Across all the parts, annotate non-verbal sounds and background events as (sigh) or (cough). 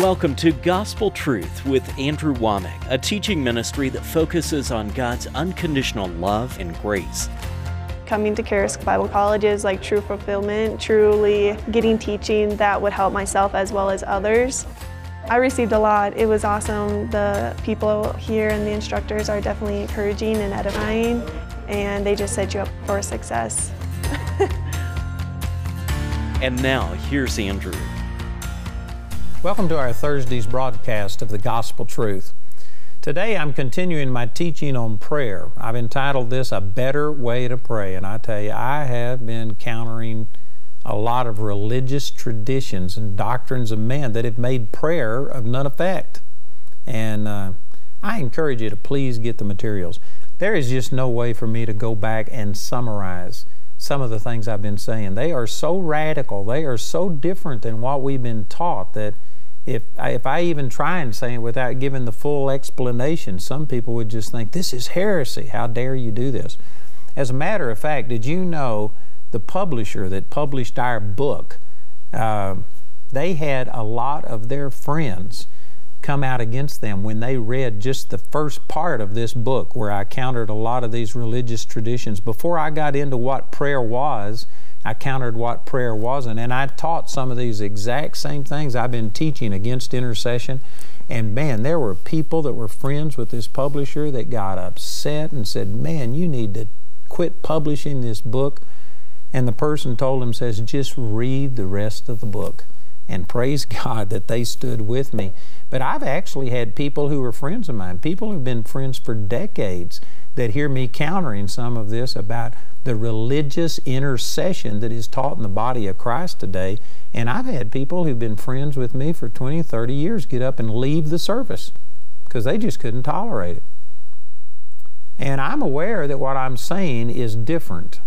Welcome to Gospel Truth with Andrew Wommack, a teaching ministry that focuses on God's unconditional love and grace. Coming to Charis Bible College is like true fulfillment, truly getting teaching that would help myself as well as others. I received a lot. It was awesome. The people here and the instructors are definitely encouraging and edifying, and they just set you up for success. (laughs) And now, here's Andrew. Welcome to our Thursday's broadcast of the Gospel Truth. Today I'm continuing my teaching on prayer. I've entitled this A Better Way to Pray, and I tell you, I have been countering a lot of religious traditions and doctrines of men that have made prayer of none effect. And uh, I encourage you to please get the materials. There is just no way for me to go back and summarize some of the things I've been saying. They are so radical, they are so different than what we've been taught that if I, if I even try and say it without giving the full explanation, some people would just think, this is heresy. How dare you do this? As a matter of fact, did you know the publisher that published our book, uh, they had a lot of their friends come out against them when they read just the first part of this book where I countered a lot of these religious traditions. Before I got into what prayer was, I countered what prayer wasn't, and I taught some of these exact same things I've been teaching against intercession. And man, there were people that were friends with this publisher that got upset and said, Man, you need to quit publishing this book. And the person told him, says, just read the rest of the book. And praise (laughs) God that they stood with me. But I've actually had people who are friends of mine, people who've been friends for decades, that hear me countering some of this about the religious intercession that is taught in the body of Christ today. And I've had people who've been friends with me for 20, 30 years get up and leave the service because they just couldn't tolerate it. And I'm aware that what I'm saying is different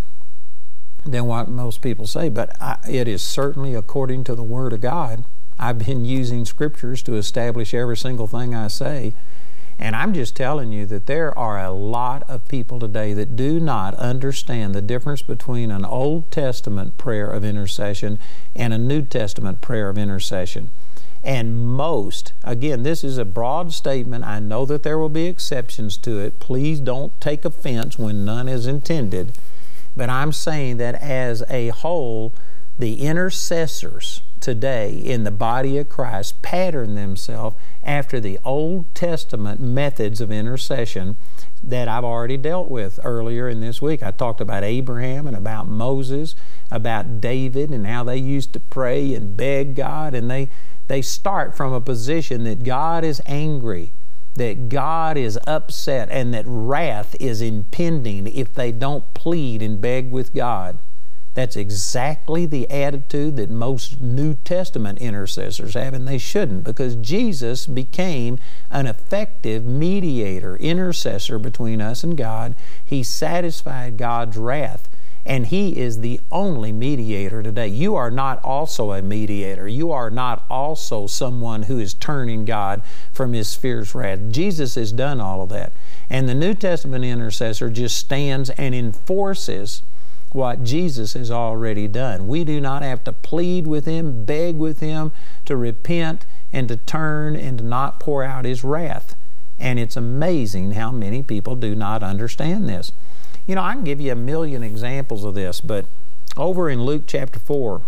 than what most people say, but I, it is certainly according to the Word of God. I've been using scriptures to establish every single thing I say. And I'm just telling you that there are a lot of people today that do not understand the difference between an Old Testament prayer of intercession and a New Testament prayer of intercession. And most, again, this is a broad statement. I know that there will be exceptions to it. Please don't take offense when none is intended. But I'm saying that as a whole, the intercessors today in the body of Christ pattern themselves after the Old Testament methods of intercession that I've already dealt with earlier in this week. I talked about Abraham and about Moses, about David and how they used to pray and beg God and they they start from a position that God is angry, that God is upset and that wrath is impending if they don't plead and beg with God. That's exactly the attitude that most New Testament intercessors have, and they shouldn't because Jesus became an effective mediator, intercessor between us and God. He satisfied God's wrath. And He is the only mediator today. You are not also a mediator. You are not also someone who is turning God from His fierce wrath. Jesus has done all of that. And the New Testament intercessor just stands and enforces what Jesus has already done. We do not have to plead with Him, beg with Him to repent and to turn and to not pour out His wrath. And it's amazing how many people do not understand this. You know, I can give you a million examples of this, but over in Luke chapter 4,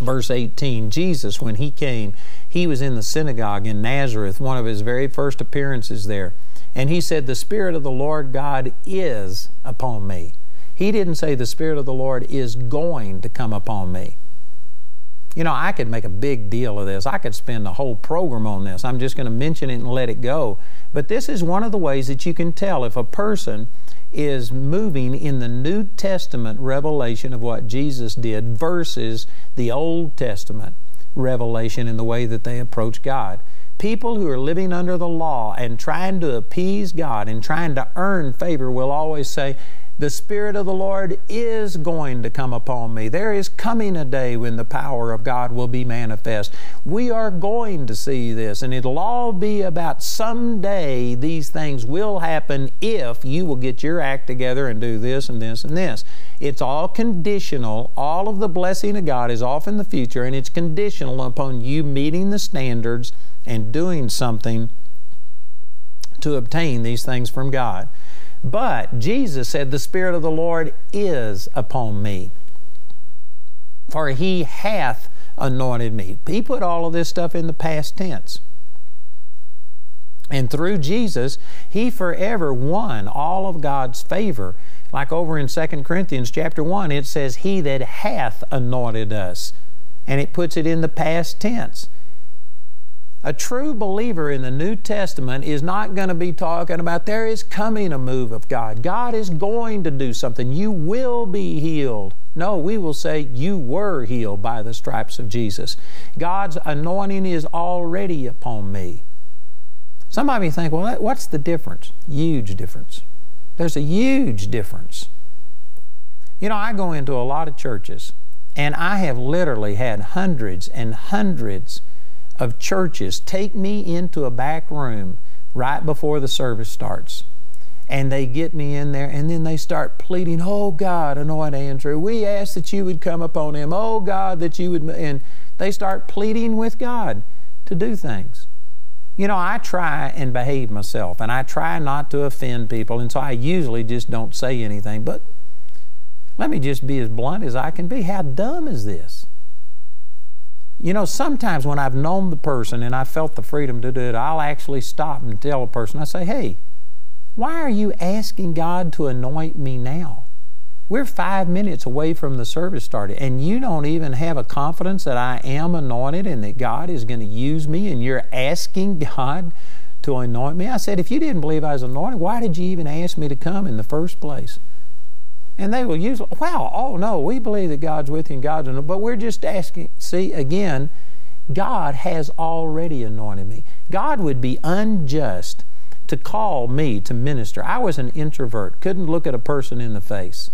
verse 18, Jesus, when He came, He was in the synagogue in Nazareth, one of His very first appearances there. And He said, The Spirit of the Lord God is upon me he didn't say the Spirit of the Lord is going to come upon me. You know, I could make a big deal of this. I could spend a whole program on this. I'm just going to mention it and let it go. But this is one of the ways that you can tell if a person is moving in the New Testament revelation of what Jesus did versus the Old Testament revelation in the way that they approach God. People who are living under the law and trying to appease God and trying to earn favor will always say, The Spirit of the Lord is going to come upon me. There is coming a day when the power of God will be manifest. We are going to see this, and it'll all be about someday these things will happen if you will get your act together and do this and this and this. It's all conditional. All of the blessing of God is off in the future, and it's conditional upon you meeting the standards and doing something to obtain these things from God. But Jesus said, The Spirit of the Lord is upon me, for He hath anointed me. He put all of this stuff in the past tense. And through Jesus, He forever won all of God's favor. Like over in 2 Corinthians chapter 1, it says, He that hath anointed us. And it puts it in the past tense. A true believer in the New Testament is not going to be talking about there is coming a move of God. God is going to do something. You will be healed. No, we will say you were healed by the stripes of Jesus. God's anointing is already upon me. Somebody think, well, what's the difference? Huge difference. There's a huge difference. You know, I go into a lot of churches, and I have literally had hundreds and hundreds of churches take me into a back room right before the service starts. And they get me in there, and then they start pleading, Oh God, anoint Andrew. We ask that you would come upon him. Oh God, that you would. And they start pleading with God to do things. You know, I try and behave myself, and I try not to offend people, and so I usually just don't say anything. But let me just be as blunt as I can be. How dumb is this? You know, sometimes when I've known the person and I felt the freedom to do it, I'll actually stop and tell a person, I say, hey, why are you asking God to anoint me now? We're five minutes away from the service starting, and you don't even have a confidence that I am anointed and that God is going to use me, and you're asking God to anoint me. I said, if you didn't believe I was anointed, why did you even ask me to come in the first place? And they will use, wow, oh no, we believe that God's with you and God's anointed. But we're just asking, see, again, God has already anointed me. God would be unjust to call me to minister. I was an introvert, couldn't look at a person in the face.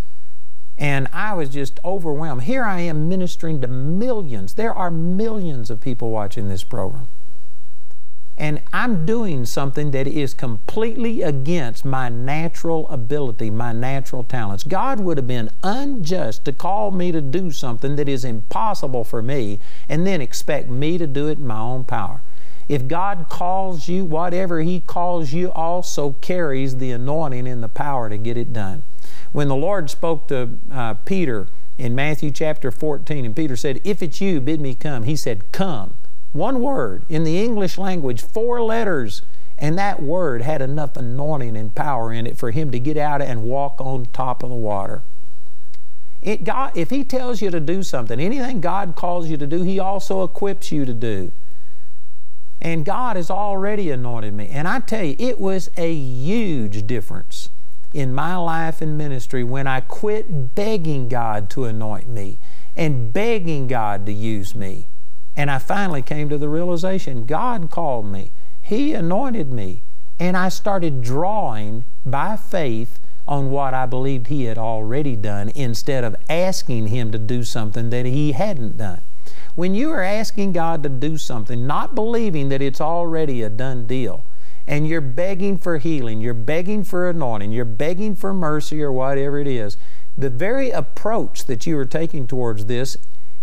And I was just overwhelmed. Here I am ministering to millions. There are millions of people watching this program and I'm doing something that is completely against my natural ability, my natural talents. God would have been unjust to call me to do something that is impossible for me and then expect me to do it in my own power. If God calls you, whatever He calls you also carries the anointing and the power to get it done. When the Lord spoke to uh, Peter in Matthew chapter 14, and Peter said, If it's you, bid me come, he said, Come. One word. In the English language, four letters. And that word had enough anointing and power in it for him to get out and walk on top of the water. It, God, if He tells you to do something, anything God calls you to do, He also equips you to do. And God has already anointed me. And I tell you, it was a huge difference in my life and ministry when I quit begging God to anoint me and begging God to use me and I finally came to the realization God called me, He anointed me, and I started drawing by faith on what I believed He had already done instead of asking Him to do something that He hadn't done. When you are asking God to do something, not believing that it's already a done deal, and you're begging for healing, you're begging for anointing, you're begging for mercy or whatever it is, the very approach that you are taking towards this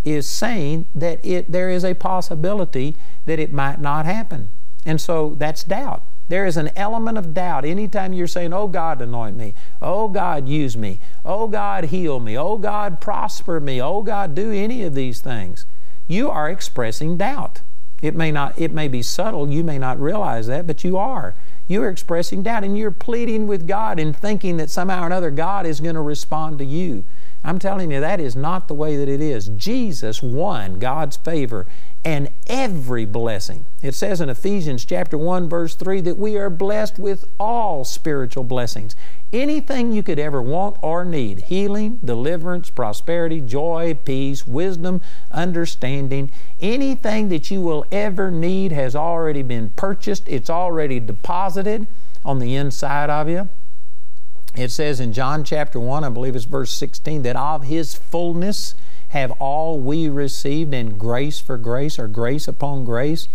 is saying that it, there is a possibility that it might not happen. And so that's doubt. There is an element of doubt anytime you're saying, Oh God, anoint me. Oh God, use me. Oh God, heal me. Oh God, prosper me. Oh God, do any of these things. You are expressing doubt. It may not, it may be subtle, you may not realize that, but you are. You're expressing doubt and you're pleading with God and thinking that somehow or another God is going to respond to you. I'm telling you, that is not the way that it is. Jesus won God's favor and every blessing. It says in Ephesians chapter 1 verse 3 that we are blessed with all spiritual blessings. Anything you could ever want or need, healing, deliverance, prosperity, joy, peace, wisdom, understanding, anything that you will ever need has already been purchased. It's already deposited on the inside of you. It says in John chapter 1, I believe it's verse 16, that of His fullness have all we received, and grace for grace, or grace upon grace.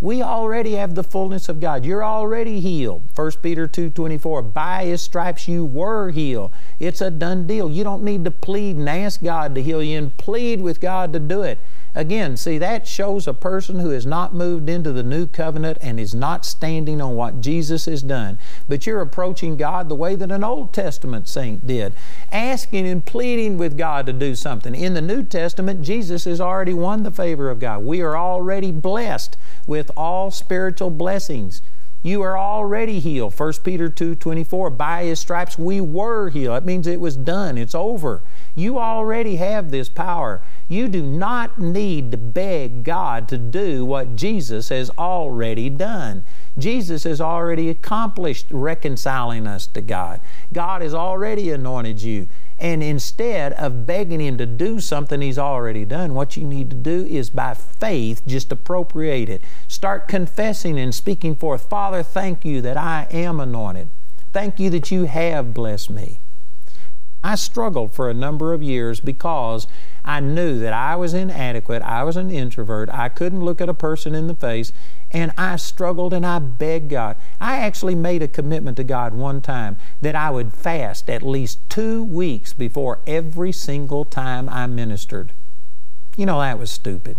We already have the fullness of God. You're already healed. 1 Peter 2:24. By his stripes you were healed. It's a done deal. You don't need to plead and ask God to heal you and plead with God to do it. Again, see, that shows a person who has not moved into the new covenant and is not standing on what Jesus has done. But you're approaching God the way that an Old Testament saint did, asking and pleading with God to do something. In the New Testament, Jesus has already won the favor of God. We are already blessed with all spiritual blessings. You are already healed. 1 Peter 2 24. By his stripes we were healed. It means it was done, it's over. You already have this power. You do not need to beg God to do what Jesus has already done. Jesus has already accomplished reconciling us to God. God has already anointed you. And instead of begging Him to do something He's already done, what you need to do is by faith just appropriate it. Start confessing and speaking forth Father, thank you that I am anointed. Thank you that you have blessed me. I struggled for a number of years because I knew that I was inadequate. I was an introvert. I couldn't look at a person in the face. And I struggled and I begged God. I actually made a commitment to God one time that I would fast at least two weeks before every single time I ministered. You know, that was stupid.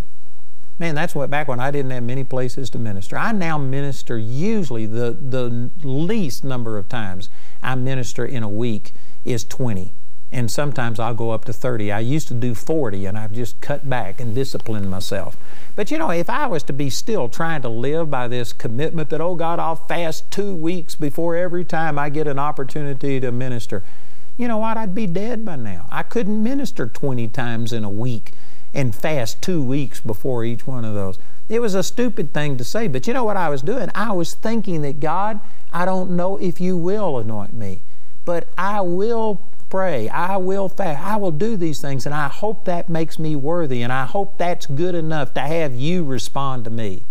Man, that's what back when I didn't have many places to minister. I now minister usually the, the least number of times I minister in a week is 20 and sometimes I'll go up to 30. I used to do 40 and I've just cut back and disciplined myself. But you know, if I was to be still trying to live by this commitment that, oh God, I'll fast two weeks before every time I get an opportunity to minister, you know what? I'd be dead by now. I couldn't minister 20 times in a week and fast two weeks before each one of those. It was a stupid thing to say, but you know what I was doing? I was thinking that God, I don't know if you will anoint me, but I will pray. I will fast. I will do these things, and I hope that makes me worthy, and I hope that's good enough to have you respond to me.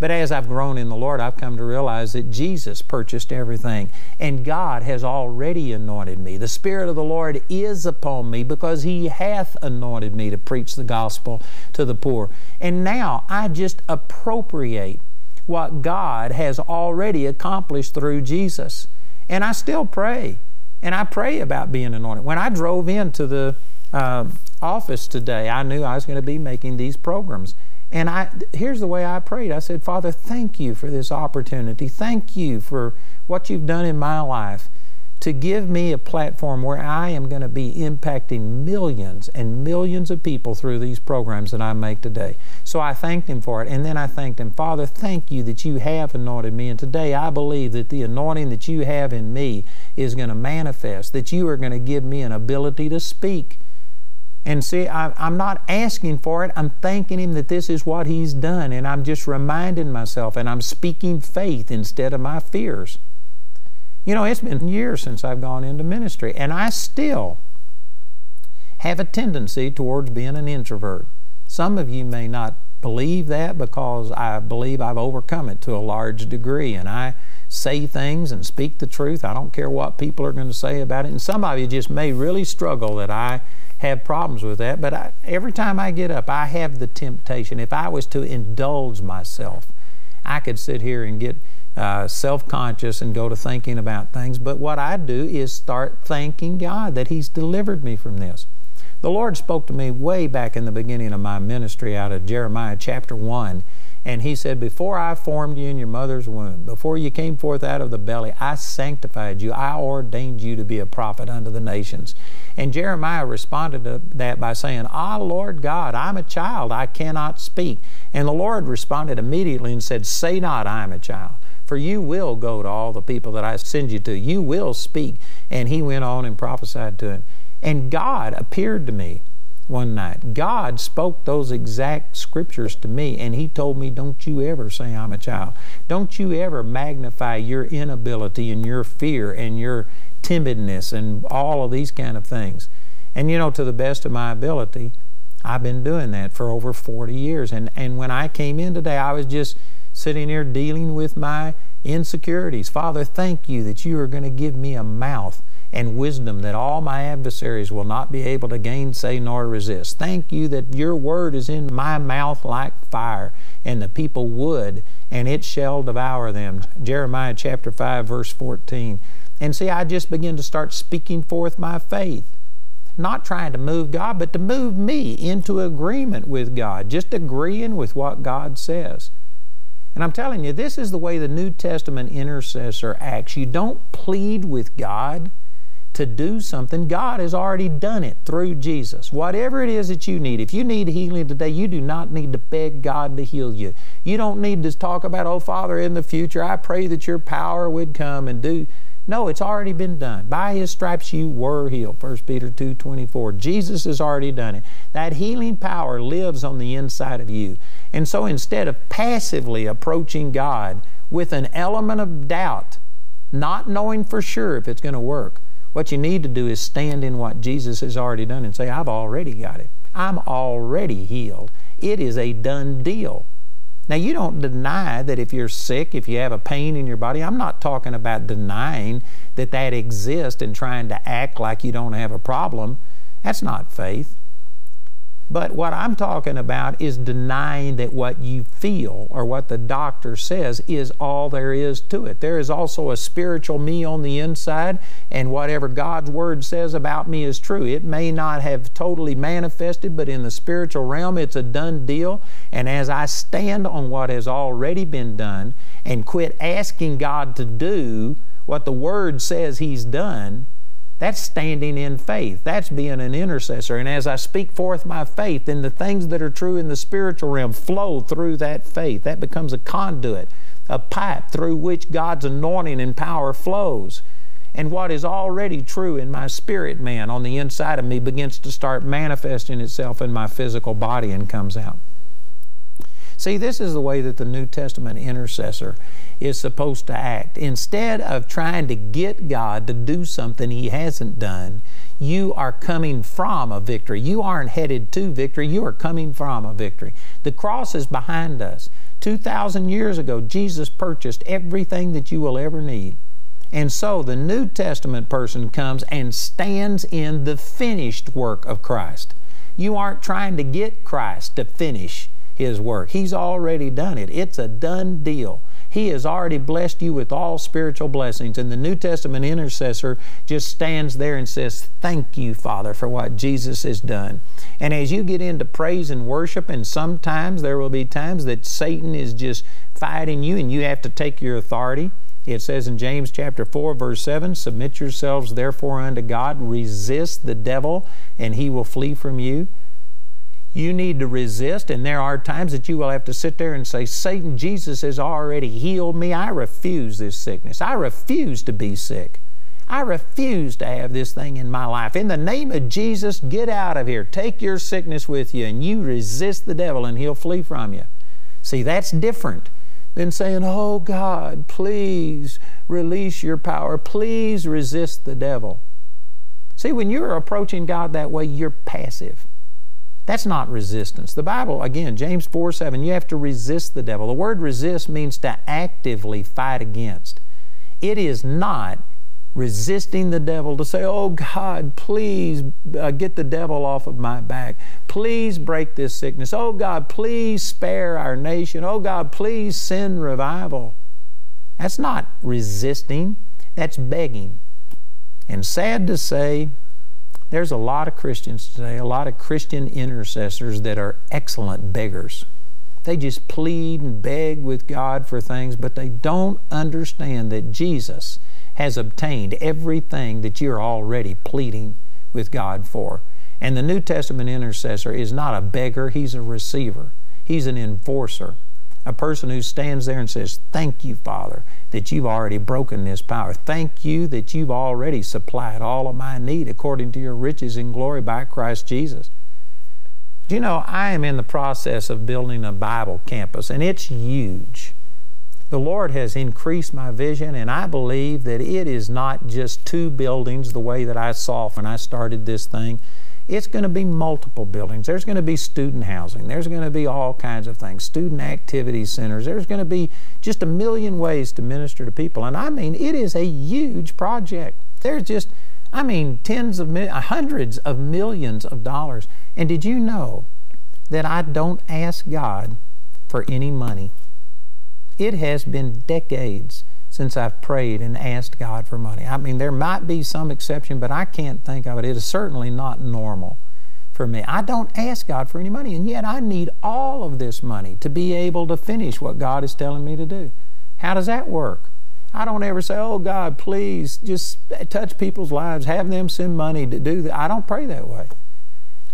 But as I've grown in the Lord, I've come to realize that Jesus purchased everything, and God has already anointed me. The Spirit of the Lord is upon me because He hath anointed me to preach the gospel to the poor. And now I just appropriate what God has already accomplished through Jesus. And I still pray. And I pray about being anointed. When I drove into the uh, office today, I knew I was going to be making these programs. And I, here's the way I prayed. I said, Father, thank you for this opportunity. Thank you for what you've done in my life to give me a platform where I am going to be impacting millions and millions of people through these programs that I make today. So I thanked Him for it. And then I thanked Him, Father, thank you that you have anointed me. And today I believe that the anointing that you have in me is going to manifest, that you are going to give me an ability to speak. And see, I, am not asking for it. I'm thanking Him that this is what He's done. And I'm just reminding myself, and I'm speaking faith instead of my fears. You know, it's been years since I've gone into ministry, and I still have a tendency towards being an introvert. Some of you may not believe that because I believe I've overcome it to a large degree, and I say things and speak the truth. I don't care what people are going to say about it. And some of you just may really struggle that I have problems with that. But I, every time I get up, I have the temptation. If I was to indulge myself, I could sit here and get uh, self conscious and go to thinking about things. But what I do is start thanking God that He's delivered me from this. The Lord spoke to me way back in the beginning of my ministry out of Jeremiah chapter 1. And he said, Before I formed you in your mother's womb, before you came forth out of the belly, I sanctified you. I ordained you to be a prophet unto the nations. And Jeremiah responded to that by saying, Ah, Lord God, I'm a child. I cannot speak. And the Lord responded immediately and said, Say not, I am a child. For you will go to all the people that I send you to. You will speak. And he went on and prophesied to him. And God appeared to me one night. God spoke those exact scriptures to me, and He told me, Don't you ever say I'm a child. Don't you ever magnify your inability and your fear and your timidness and all of these kind of things. And you know, to the best of my ability, I've been doing that for over 40 years. And, and when I came in today, I was just sitting here dealing with my insecurities. Father, thank you that you are going to give me a mouth and wisdom that all my adversaries will not be able to gainsay nor resist. Thank you that your word is in my mouth like fire, and the people would, and it shall devour them. Jeremiah chapter 5, verse 14. And see, I just begin to start speaking forth my faith. Not trying to move God, but to move me into agreement with God, just agreeing with what God says. And I'm telling you, this is the way the New Testament intercessor acts. You don't plead with God to do something, God has already done it through Jesus. Whatever it is that you need, if you need healing today, you do not need to beg God to heal you. You don't need to talk about, oh, Father, in the future, I pray that your power would come and do. No, it's already been done. By his stripes you were healed. 1 Peter 2 24. Jesus has already done it. That healing power lives on the inside of you. And so instead of passively approaching God with an element of doubt, not knowing for sure if it's going to work, what you need to do is stand in what Jesus has already done and say, I've already got it. I'm already healed. It is a done deal. Now, you don't deny that if you're sick, if you have a pain in your body, I'm not talking about denying that that exists and trying to act like you don't have a problem. That's not faith. But what I'm talking about is denying that what you feel or what the doctor says is all there is to it. There is also a spiritual me on the inside, and whatever God's Word says about me is true. It may not have totally manifested, but in the spiritual realm, it's a done deal. And as I stand on what has already been done and quit asking God to do what the Word says He's done, that's standing in faith. That's being an intercessor. And as I speak forth my faith, then the things that are true in the spiritual realm flow through that faith. That becomes a conduit, a pipe through which God's anointing and power flows. And what is already true in my spirit man on the inside of me begins to start manifesting itself in my physical body and comes out. See, this is the way that the New Testament intercessor is supposed to act. Instead of trying to get God to do something He hasn't done, you are coming from a victory. You aren't headed to victory, you are coming from a victory. The cross is behind us. 2,000 years ago, Jesus purchased everything that you will ever need. And so the New Testament person comes and stands in the finished work of Christ. You aren't trying to get Christ to finish His work, He's already done it. It's a done deal. He has already blessed you with all spiritual blessings. And the New Testament intercessor just stands there and says, Thank you, Father, for what Jesus has done. And as you get into praise and worship, and sometimes there will be times that Satan is just fighting you and you have to take your authority. It says in James chapter 4, verse 7 Submit yourselves therefore unto God, resist the devil, and he will flee from you. You need to resist, and there are times that you will have to sit there and say, Satan, Jesus has already healed me. I refuse this sickness. I refuse to be sick. I refuse to have this thing in my life. In the name of Jesus, get out of here. Take your sickness with you, and you resist the devil, and he'll flee from you. See, that's different than saying, Oh God, please release your power. Please resist the devil. See, when you're approaching God that way, you're passive. That's not resistance. The Bible, again, James 4 7, you have to resist the devil. The word resist means to actively fight against. It is not resisting the devil to say, Oh God, please uh, get the devil off of my back. Please break this sickness. Oh God, please spare our nation. Oh God, please send revival. That's not resisting, that's begging. And sad to say, there's a lot of Christians today, a lot of Christian intercessors that are excellent beggars. They just plead and beg with God for things, but they don't understand that Jesus has obtained everything that you're already pleading with God for. And the New Testament intercessor is not a beggar, he's a receiver, he's an enforcer a person who stands there and says, Thank you, Father, that you've already broken this power. Thank you that you've already supplied all of my need according to your riches in glory by Christ Jesus. Do you know, I am in the process of building a Bible campus, and it's huge. The Lord has increased my vision, and I believe that it is not just two buildings the way that I saw when I started this thing. It's going to be multiple buildings. There's going to be student housing. There's going to be all kinds of things, student activity centers. There's going to be just a million ways to minister to people. And I mean, it is a huge project. There's just I mean, tens of mil- uh, hundreds of millions of dollars. And did you know that I don't ask God for any money? It has been decades since I've prayed and asked God for money. I mean, there might be some exception, but I can't think of it. It is certainly not normal for me. I don't ask God for any money, and yet I need all of this money to be able to finish what God is telling me to do. How does that work? I don't ever say, Oh God, please just touch people's lives, have them send money to do that. I don't pray that way.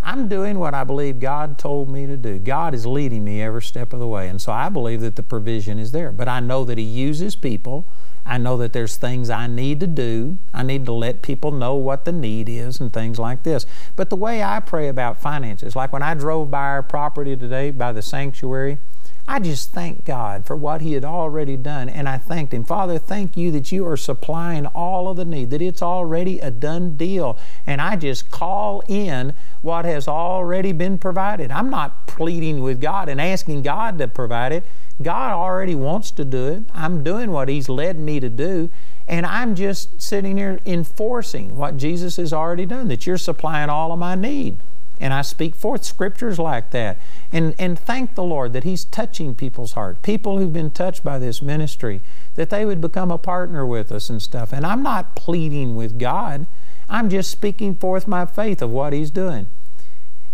I'm doing what I believe God told me to do. God is leading me every step of the way. And so I believe that the provision is there. But I know that He uses people. I know that there's things I need to do. I need to let people know what the need is and things like this. But the way I pray about finances, like when I drove by our property today, by the sanctuary, I just thank God for what He had already done, and I thanked Him. Father, thank you that you are supplying all of the need, that it's already a done deal. And I just call in what has already been provided. I'm not pleading with God and asking God to provide it. God already wants to do it. I'm doing what He's led me to do. And I'm just sitting here enforcing what Jesus has already done, that you're supplying all of my need. And I speak forth scriptures like that. And, and thank the Lord that He's touching people's heart. People who've been touched by this ministry, that they would become a partner with us and stuff. And I'm not pleading with God, I'm just speaking forth my faith of what He's doing.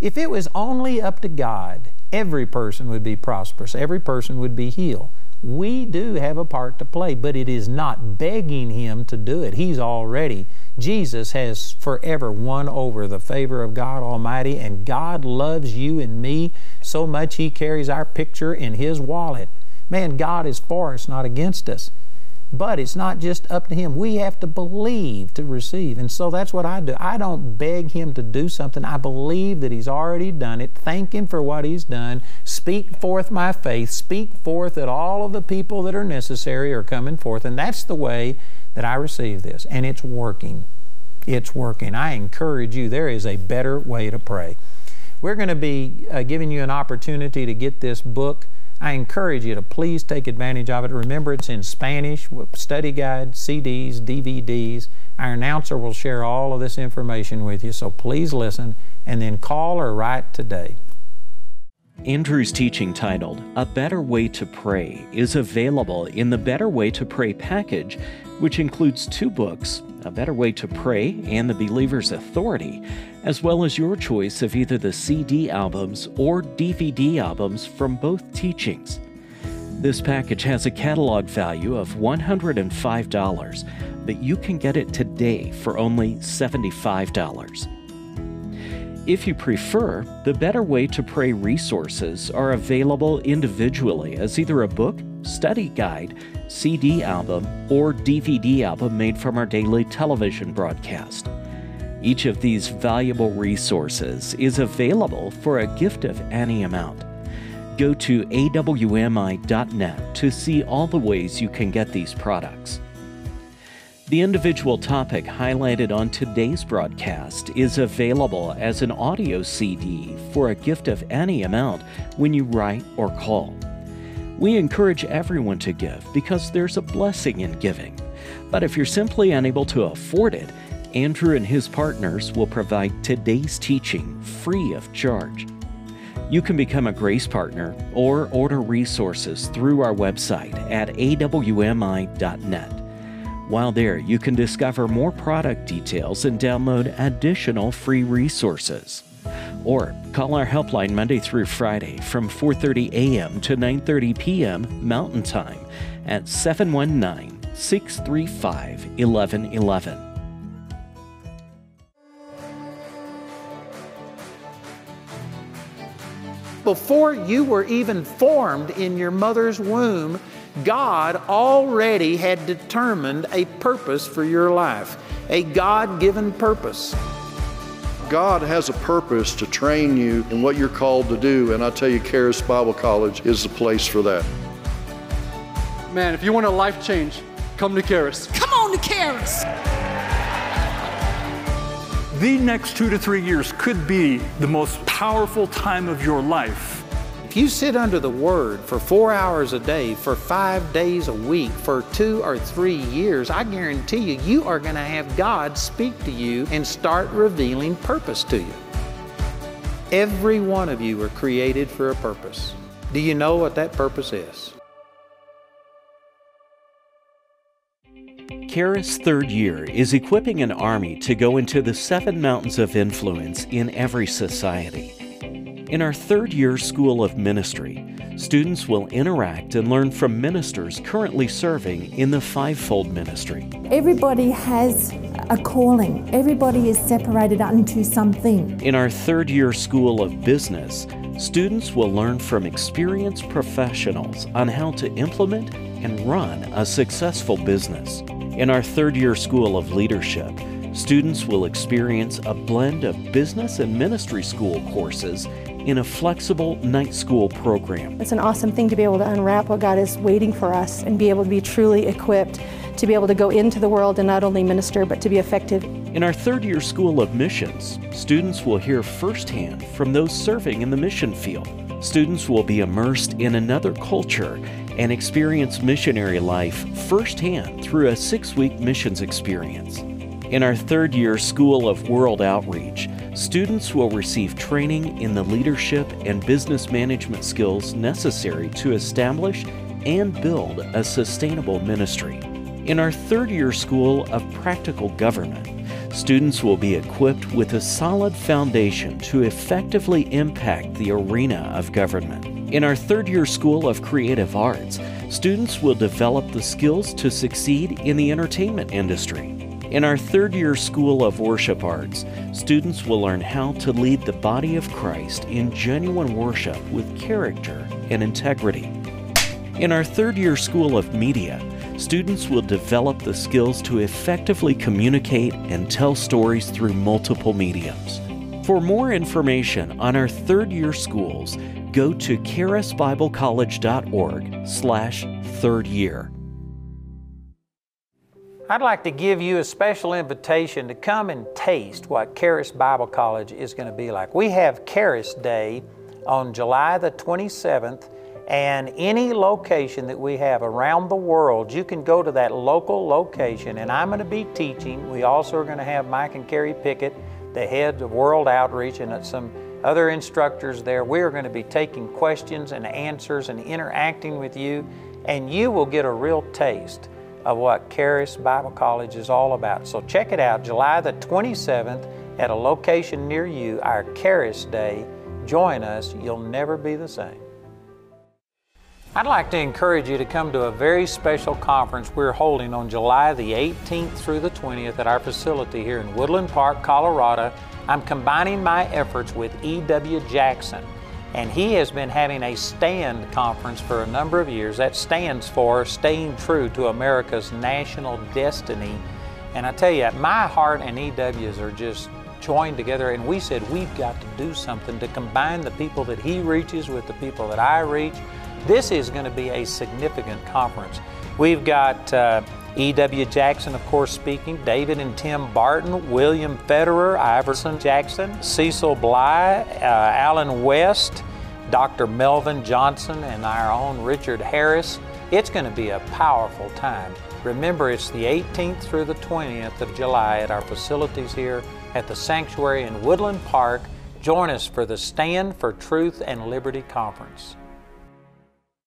If it was only up to God, every person would be prosperous, every person would be healed. We do have a part to play, but it is not begging Him to do it. He's already Jesus has forever won over the favor of God Almighty, and God loves you and me so much He carries our picture in His wallet. Man, God is for us, not against us. But it's not just up to Him. We have to believe to receive. And so that's what I do. I don't beg Him to do something. I believe that He's already done it. Thank Him for what He's done. Speak forth my faith. Speak forth that all of the people that are necessary are coming forth. And that's the way that I receive this. And it's working. It's working. I encourage you, there is a better way to pray. We're going to be uh, giving you an opportunity to get this book. I encourage you to please take advantage of it. Remember, it's in Spanish, study guide, CDs, DVDs. Our announcer will share all of this information with you, so please listen and then call or write today. Andrew's teaching titled A Better Way to Pray is available in the Better Way to Pray package, which includes two books A Better Way to Pray and The Believer's Authority, as well as your choice of either the CD albums or DVD albums from both teachings. This package has a catalog value of $105, but you can get it today for only $75. If you prefer, the Better Way to Pray resources are available individually as either a book, study guide, CD album, or DVD album made from our daily television broadcast. Each of these valuable resources is available for a gift of any amount. Go to awmi.net to see all the ways you can get these products. The individual topic highlighted on today's broadcast is available as an audio CD for a gift of any amount when you write or call. We encourage everyone to give because there's a blessing in giving. But if you're simply unable to afford it, Andrew and his partners will provide today's teaching free of charge. You can become a Grace Partner or order resources through our website at awmi.net. While there, you can discover more product details and download additional free resources. Or call our helpline Monday through Friday from 4:30 a.m. to 9:30 p.m. Mountain Time at 719-635-1111. Before you were even formed in your mother's womb, God already had determined a purpose for your life, a God given purpose. God has a purpose to train you in what you're called to do, and I tell you, Charis Bible College is the place for that. Man, if you want a life change, come to Charis. Come on to Charis. The next two to three years could be the most powerful time of your life if you sit under the Word for four hours a day, for five days a week, for two or three years, I guarantee you, you are going to have God speak to you and start revealing purpose to you. Every one of you are created for a purpose. Do you know what that purpose is? Charis third year is equipping an army to go into the seven mountains of influence in every society. In our third year School of Ministry, students will interact and learn from ministers currently serving in the fivefold ministry. Everybody has a calling, everybody is separated unto something. In our third year School of Business, students will learn from experienced professionals on how to implement and run a successful business. In our third year School of Leadership, students will experience a blend of business and ministry school courses in a flexible night school program. It's an awesome thing to be able to unwrap what God is waiting for us and be able to be truly equipped to be able to go into the world and not only minister but to be effective. In our third year School of Missions, students will hear firsthand from those serving in the mission field. Students will be immersed in another culture and experience missionary life firsthand through a six week missions experience. In our third year School of World Outreach, students will receive training in the leadership and business management skills necessary to establish and build a sustainable ministry. In our third year School of Practical Government, students will be equipped with a solid foundation to effectively impact the arena of government. In our third year School of Creative Arts, students will develop the skills to succeed in the entertainment industry. In our third year School of Worship Arts, students will learn how to lead the body of Christ in genuine worship with character and integrity. In our third year School of Media, students will develop the skills to effectively communicate and tell stories through multiple mediums. For more information on our third year schools, go to charisbiblecollege.org slash third year. I'd like to give you a special invitation to come and taste what Charis Bible College is going to be like. We have Charis Day on July the 27th, and any location that we have around the world, you can go to that local location, and I'm going to be teaching. We also are going to have Mike and Carrie Pickett, the head of World Outreach, and some other instructors there. We are going to be taking questions and answers and interacting with you, and you will get a real taste of what Charis Bible College is all about. So check it out, July the 27th at a location near you, our Charis Day. Join us, you'll never be the same. I'd like to encourage you to come to a very special conference we're holding on July the 18th through the 20th at our facility here in Woodland Park, Colorado. I'm combining my efforts with E.W. Jackson and he has been having a STAND conference for a number of years. That stands for Staying True to America's National Destiny. And I tell you, my heart and EW's are just joined together, and we said we've got to do something to combine the people that he reaches with the people that I reach. This is going to be a significant conference. We've got uh, E.W. Jackson, of course, speaking, David and Tim Barton, William Federer, Iverson Jackson, Cecil Bly, uh, Allen West, Dr. Melvin Johnson, and our own Richard Harris. It's going to be a powerful time. Remember, it's the 18th through the 20th of July at our facilities here at the Sanctuary in Woodland Park. Join us for the Stand for Truth and Liberty Conference.